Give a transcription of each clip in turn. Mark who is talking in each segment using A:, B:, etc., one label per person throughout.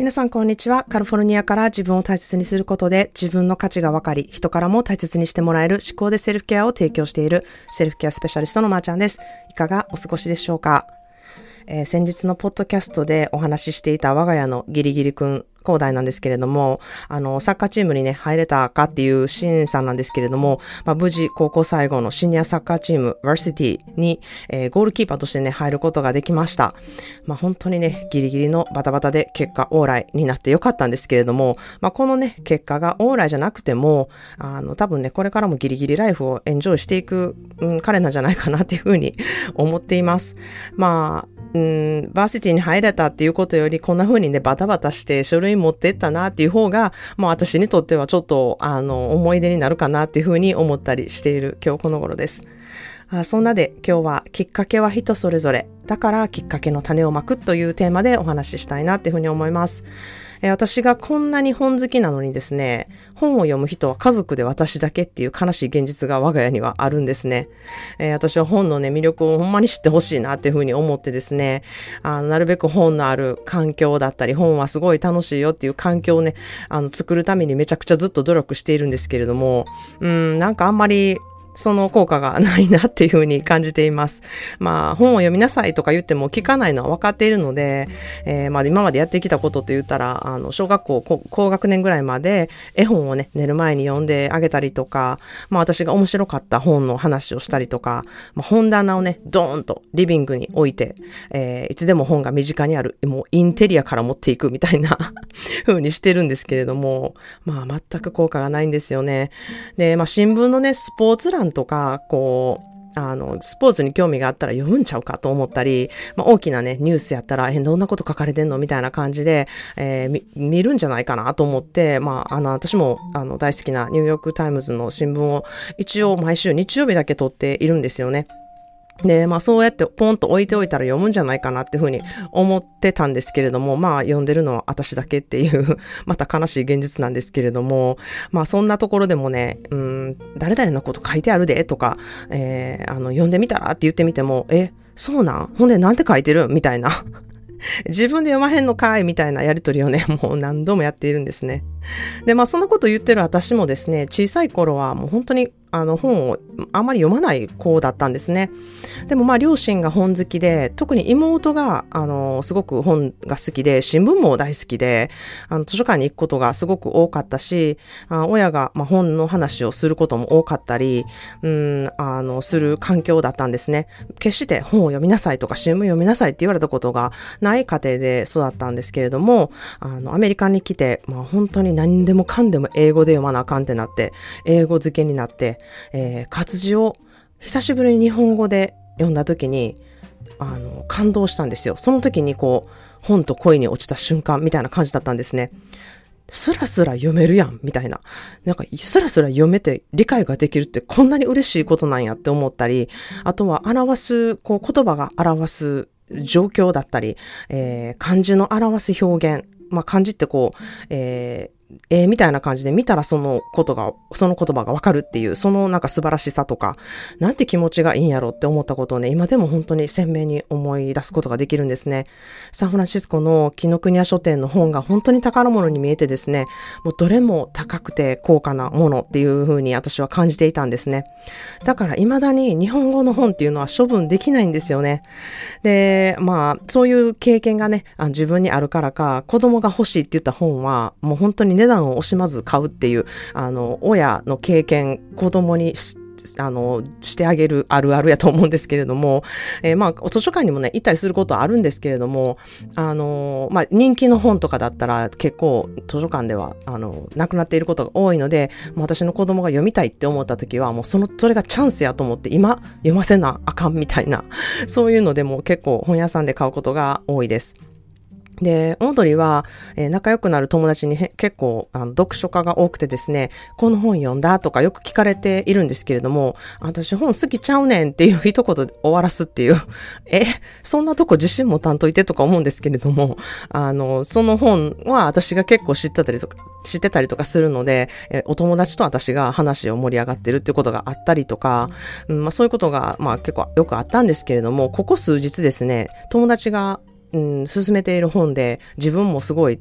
A: 皆さんこんにちは。カルフォルニアから自分を大切にすることで自分の価値が分かり、人からも大切にしてもらえる思考でセルフケアを提供しているセルフケアスペシャリストのまーちゃんです。いかがお過ごしでしょうか？えー、先日のポッドキャストでお話ししていた我が家のギリギリくん高大なんですけれども、あの、サッカーチームにね、入れたかっていうシーンさんなんですけれども、まあ、無事、高校最後のシニアサッカーチーム、バーシティに、えー、ゴールキーパーとしてね、入ることができました。まあ、本当にね、ギリギリのバタバタで結果オーライになってよかったんですけれども、まあ、このね、結果がオーライじゃなくても、あの、多分ね、これからもギリギリライフをエンジョイしていく、うん、彼なんじゃないかなっていうふうに思っています。まあ、うん、バーシティに入れたっていうことより、こんな風にね、バタバタして書類持ってったなっていう方が、もう私にとってはちょっと、あの、思い出になるかなっていう風に思ったりしている今日この頃です。あそんなで今日はきっかけは人それぞれ。だからきっかけの種をまくというテーマでお話ししたいなっていうふうに思います。え私がこんなに本好きなのにですね、本を読む人は家族で私だけっていう悲しい現実が我が家にはあるんですね。えー、私は本のね、魅力をほんまに知ってほしいなっていうふうに思ってですね、あの、なるべく本のある環境だったり、本はすごい楽しいよっていう環境をね、あの、作るためにめちゃくちゃずっと努力しているんですけれども、うん、なんかあんまりその効果がないなっていうふうに感じています。まあ、本を読みなさいとか言っても聞かないのは分かっているので、えー、まあ、今までやってきたことと言ったら、あの、小学校高学年ぐらいまで絵本をね、寝る前に読んであげたりとか、まあ、私が面白かった本の話をしたりとか、まあ、本棚をね、ドーンとリビングに置いて、えー、いつでも本が身近にある、もうインテリアから持っていくみたいな 風にしてるんですけれども、まあ、全く効果がないんですよね。で、まあ、新聞のね、スポーツ欄とか、こう、あの、スポーツに興味があったら読むんちゃうかと思ったり、まあ、大きなね、ニュースやったら、え、どんなこと書かれてんの？みたいな感じで、えー、見るんじゃないかなと思って、まあ、あの、私も、あの、大好きなニューヨークタイムズの新聞を一応毎週日曜日だけ取っているんですよね。で、まあそうやってポンと置いておいたら読むんじゃないかなっていうふうに思ってたんですけれども、まあ読んでるのは私だけっていう また悲しい現実なんですけれども、まあそんなところでもね、うん、誰々のこと書いてあるでとか、えー、あの、読んでみたらって言ってみても、え、そうなん？ほんでなんて書いてる？みたいな。自分で読まへんのかい？みたいなやりとりをね、もう何度もやっているんですね。で、まあそんなこと言ってる私もですね、小さい頃はもう本当にあの本をあまり読まない子だったんですね。でもまあ両親が本好きで、特に妹があのすごく本が好きで、新聞も大好きで、あの図書館に行くことがすごく多かったし、あ親がまあ本の話をすることも多かったり、うん、あの、する環境だったんですね。決して本を読みなさいとか新聞読みなさいって言われたことがない家庭で育ったんですけれども、あの、アメリカに来て、まあ本当に何でもかんでも英語で読まなあかんってなって、英語漬けになって、えー、活字を久しぶりに日本語で読んだ時に、あの、感動したんですよ。その時にこう、本と恋に落ちた瞬間みたいな感じだったんですね。スラスラ読めるやん、みたいな。なんか、スラスラ読めて理解ができるってこんなに嬉しいことなんやって思ったり、あとは表す、こう言葉が表す状況だったり、えー、漢字の表す表現、まあ、漢字ってこう、えー、えー、みたいな感じで見たらそのことが、その言葉がわかるっていう、そのなんか素晴らしさとか、なんて気持ちがいいんやろって思ったことをね、今でも本当に鮮明に思い出すことができるんですね。サンフランシスコの紀ノ国屋書店の本が本当に宝物に見えてですね、もうどれも高くて高価なものっていうふうに私は感じていたんですね。だから未だに日本語の本っていうのは処分できないんですよね。で、まあ、そういう経験がね、自分にあるからか、子供が欲しいって言った本は、もう本当に値段を惜しまず買うっていう、あの、親の経験、子供にあの、してあげるあるあるやと思うんですけれども、えー、まあ、図書館にもね、行ったりすることはあるんですけれども、あの、まあ、人気の本とかだったら結構図書館では、あの、なくなっていることが多いので、私の子供が読みたいって思った時は、もうその、それがチャンスやと思って、今、読ませなあかんみたいな、そういうのでも結構本屋さんで買うことが多いです。で、オードリーは、えー、仲良くなる友達に結構あの読書家が多くてですね、この本読んだとかよく聞かれているんですけれども、私本好きちゃうねんっていう 一言で終わらすっていう、え、そんなとこ自信持たんといてとか思うんですけれども、あの、その本は私が結構知ってたりとか、知ってたりとかするので、えお友達と私が話を盛り上がってるっていうことがあったりとか、うんまあ、そういうことが、まあ結構よくあったんですけれども、ここ数日ですね、友達がうん、進めている本で自分もすごい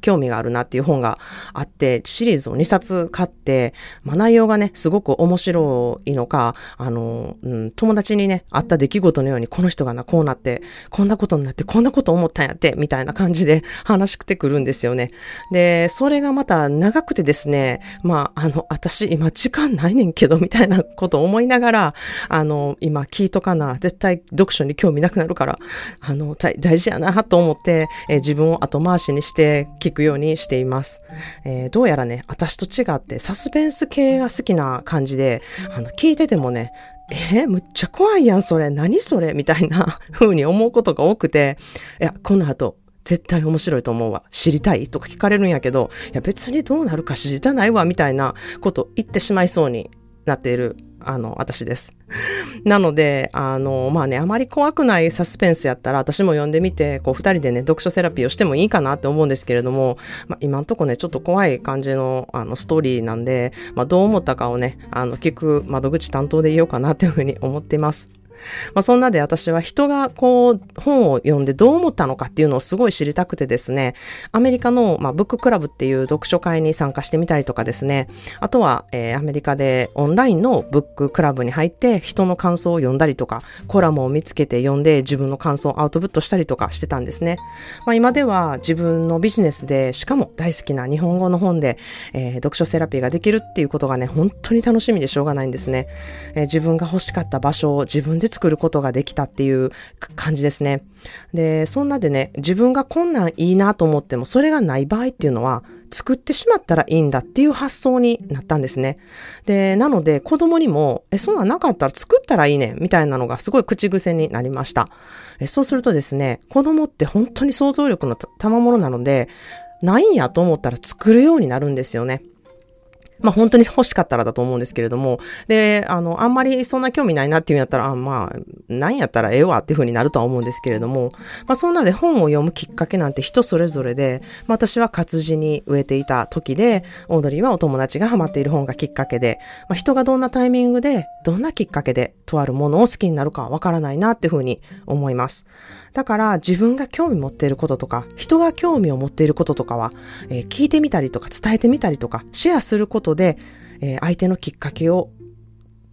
A: 興味があるなっていう本があって、シリーズを2冊買って、まあ内容がね、すごく面白いのか、あの、うん、友達にね、あった出来事のように、この人がな、こうなって、こんなことになって、こんなこと思ったんやって、みたいな感じで 話してくるんですよね。で、それがまた長くてですね、まあ、あの、私今時間ないねんけど、みたいなことを思いながら、あの、今聞いとかな、絶対読書に興味なくなるから、あの、大事やなと思って、え、自分を後回しにして聞くようにしています。えー、どうやらね、私と違ってサスペンス系が好きな感じで、あの、聞いててもね、えー、むっちゃ怖いやん、それ。何それ？みたいな 風に思うことが多くて、いや、この後、絶対面白いと思うわ。知りたいとか聞かれるんやけど、いや別にどうなるか知りたないわ、みたいなこと言ってしまいそうになっているあの、私です。なので、あの、まあね、あまり怖くないサスペンスやったら、私も読んでみて、こう、二人でね、読書セラピーをしてもいいかなって思うんですけれども、まあ、今んとこね、ちょっと怖い感じの、あの、ストーリーなんで、まあ、どう思ったかをね、あの、聞く窓口担当でいようかなっていうふうに思っています。まあ、そんなで私は人がこう本を読んでどう思ったのかっていうのをすごい知りたくてですね、アメリカの、まあ、ブッククラブっていう読書会に参加してみたりとかですね、あとは、えー、アメリカでオンラインのブッククラブに入って人の感想を読んだりとか、コラムを見つけて読んで自分の感想をアウトプットしたりとかしてたんですね。まあ、今では自分のビジネスで、しかも大好きな日本語の本で、えー、読書セラピーができるっていうことがね、本当に楽しみでしょうがないんですね。えー、自分が欲しかった場所を自分でで作ることができたっていう感じですね。で、そんなでね、自分がこんなんいいなと思っても、それがない場合っていうのは、作ってしまったらいいんだっていう発想になったんですね。で、なので子供にも、え、そんなんなかったら作ったらいいねみたいなのがすごい口癖になりました。えそうするとですね、子供って本当に想像力の賜物なので、ないんやと思ったら作るようになるんですよね。まあ本当に欲しかったらだと思うんですけれども、で、あの、あんまりそんな興味ないなっていうんやったら、あまあ、なんやったらええわっていう風になるとは思うんですけれども、まあそんなで本を読むきっかけなんて人それぞれで、まあ、私は活字に植えていた時で、オードリーはお友達がハマっている本がきっかけで、まあ人がどんなタイミングで、どんなきっかけで、とあるものを好きになるかわからないなっていう風に思います。だから自分が興味持っていることとか、人が興味を持っていることとかは、えー、聞いてみたりとか伝えてみたりとか、シェアすることで、えー、相手のきっかけを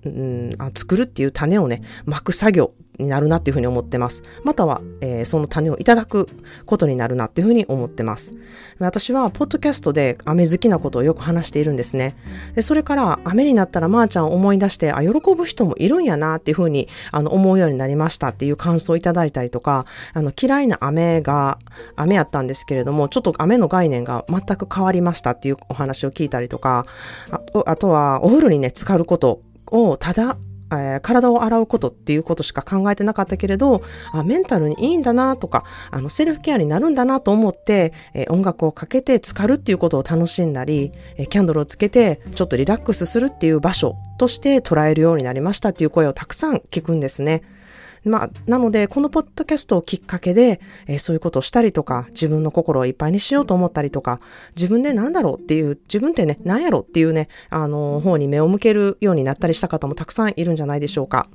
A: うん、あ作るっていう種をね、巻く作業になるなっていうふうに思ってます。または、えー、その種をいただくことになるなっていうふうに思ってます。私は、ポッドキャストで雨好きなことをよく話しているんですね。でそれから、雨になったらまーちゃんを思い出して、あ、喜ぶ人もいるんやなっていうふうに、あの、思うようになりましたっていう感想をいただいたりとか、あの、嫌いな雨が、雨やったんですけれども、ちょっと雨の概念が全く変わりましたっていうお話を聞いたりとか、あとあとは、お風呂にね、浸かることをただえー、体を洗うことっていうことしか考えてなかったけれど、あメンタルにいいんだなとか、あの、セルフケアになるんだなと思って、えー、音楽をかけて浸かるっていうことを楽しんだり、えー、キャンドルをつけてちょっとリラックスするっていう場所として捉えるようになりましたっていう声をたくさん聞くんですね。まあ、なので、このポッドキャストをきっかけで、えー、そういうことをしたりとか、自分の心をいっぱいにしようと思ったりとか、自分で何だろうっていう、自分ってね、何やろっていうね、あの、方に目を向けるようになったりした方もたくさんいるんじゃないでしょうか。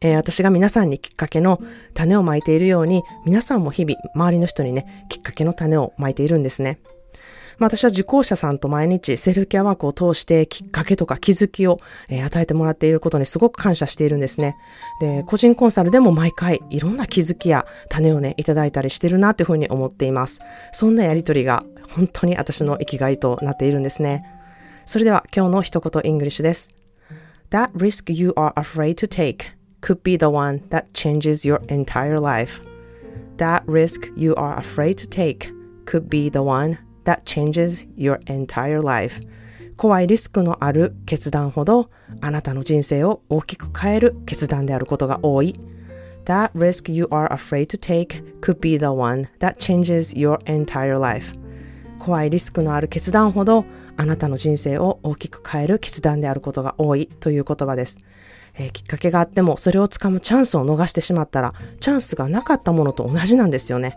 A: えー、私が皆さんにきっかけの種をまいているように、皆さんも日々、周りの人にね、きっかけの種をまいているんですね。まあ、私は受講者さんと毎日セルフケアワークを通してきっかけとか気づきを、えー、与えてもらっていることにすごく感謝しているんですね。で、個人コンサルでも毎回いろんな気づきや種をね、いただいたりしてるなというふうに思っています。そんなやりとりが本当に私の生きがいとなっているんですね。それでは今日の一言イングリッシュです。That risk you are afraid to take could be the one that changes your entire life. That risk you are afraid to take could be the one that changes your entire life. 怖いリスクのある決断ほどあなたの人生を大きく変える決断であることが多い。That risk you are afraid to take could be the one that changes your entire life. 怖いリスクのある決断ほどあなたの人生を大きく変える決断であることが多いという言葉です、えー、きっかけがあってもそれをつかむチャンスを逃してしまったらチャンスがなかったものと同じなんですよね。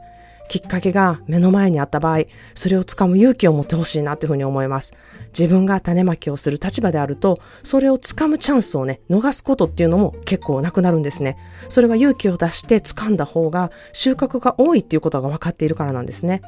A: きっかけが目の前にあった場合、それをつかむ勇気を持ってほしいなというふうに思います。自分が種まきをする立場であると、それをつかむチャンスをね、逃すことっていうのも結構なくなるんですね。それは勇気を出して掴んだ方が収穫が多いっていうことが分かっているからなんですね。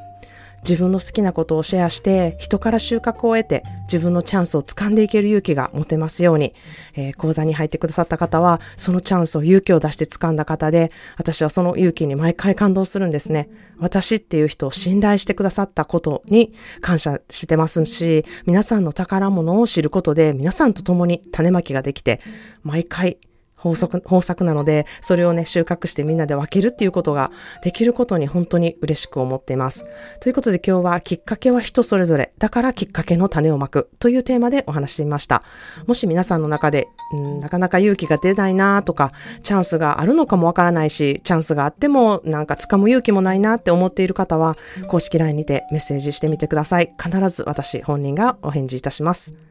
A: 自分の好きなことをシェアして人から収穫を得て自分のチャンスを掴んでいける勇気が持てますように、えー、講座に入ってくださった方はそのチャンスを勇気を出して掴んだ方で私はその勇気に毎回感動するんですね。私っていう人を信頼してくださったことに感謝してますし皆さんの宝物を知ることで皆さんと共に種まきができて毎回豊作、豊作なので、それをね、収穫してみんなで分けるっていうことができることに本当に嬉しく思っています。ということで今日はきっかけは人それぞれ、だからきっかけの種をまくというテーマでお話してみました。もし皆さんの中で、うん、なかなか勇気が出ないなとか、チャンスがあるのかもわからないし、チャンスがあってもなんか掴む勇気もないなって思っている方は、公式 LINE にてメッセージしてみてください。必ず私本人がお返事いたします。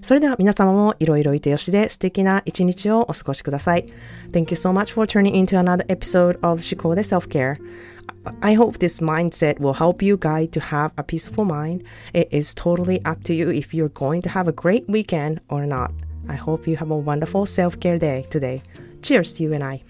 A: それでは皆様もいろいろいてよしで素敵な一日をお過ごしください。Thank you so much for turning into another episode of Shikode Self-Care. I hope this mindset will help you guys to have a peaceful mind. It is totally up to you if you're going to have a great weekend or not. I hope you have a wonderful self care day today. Cheers to you and I.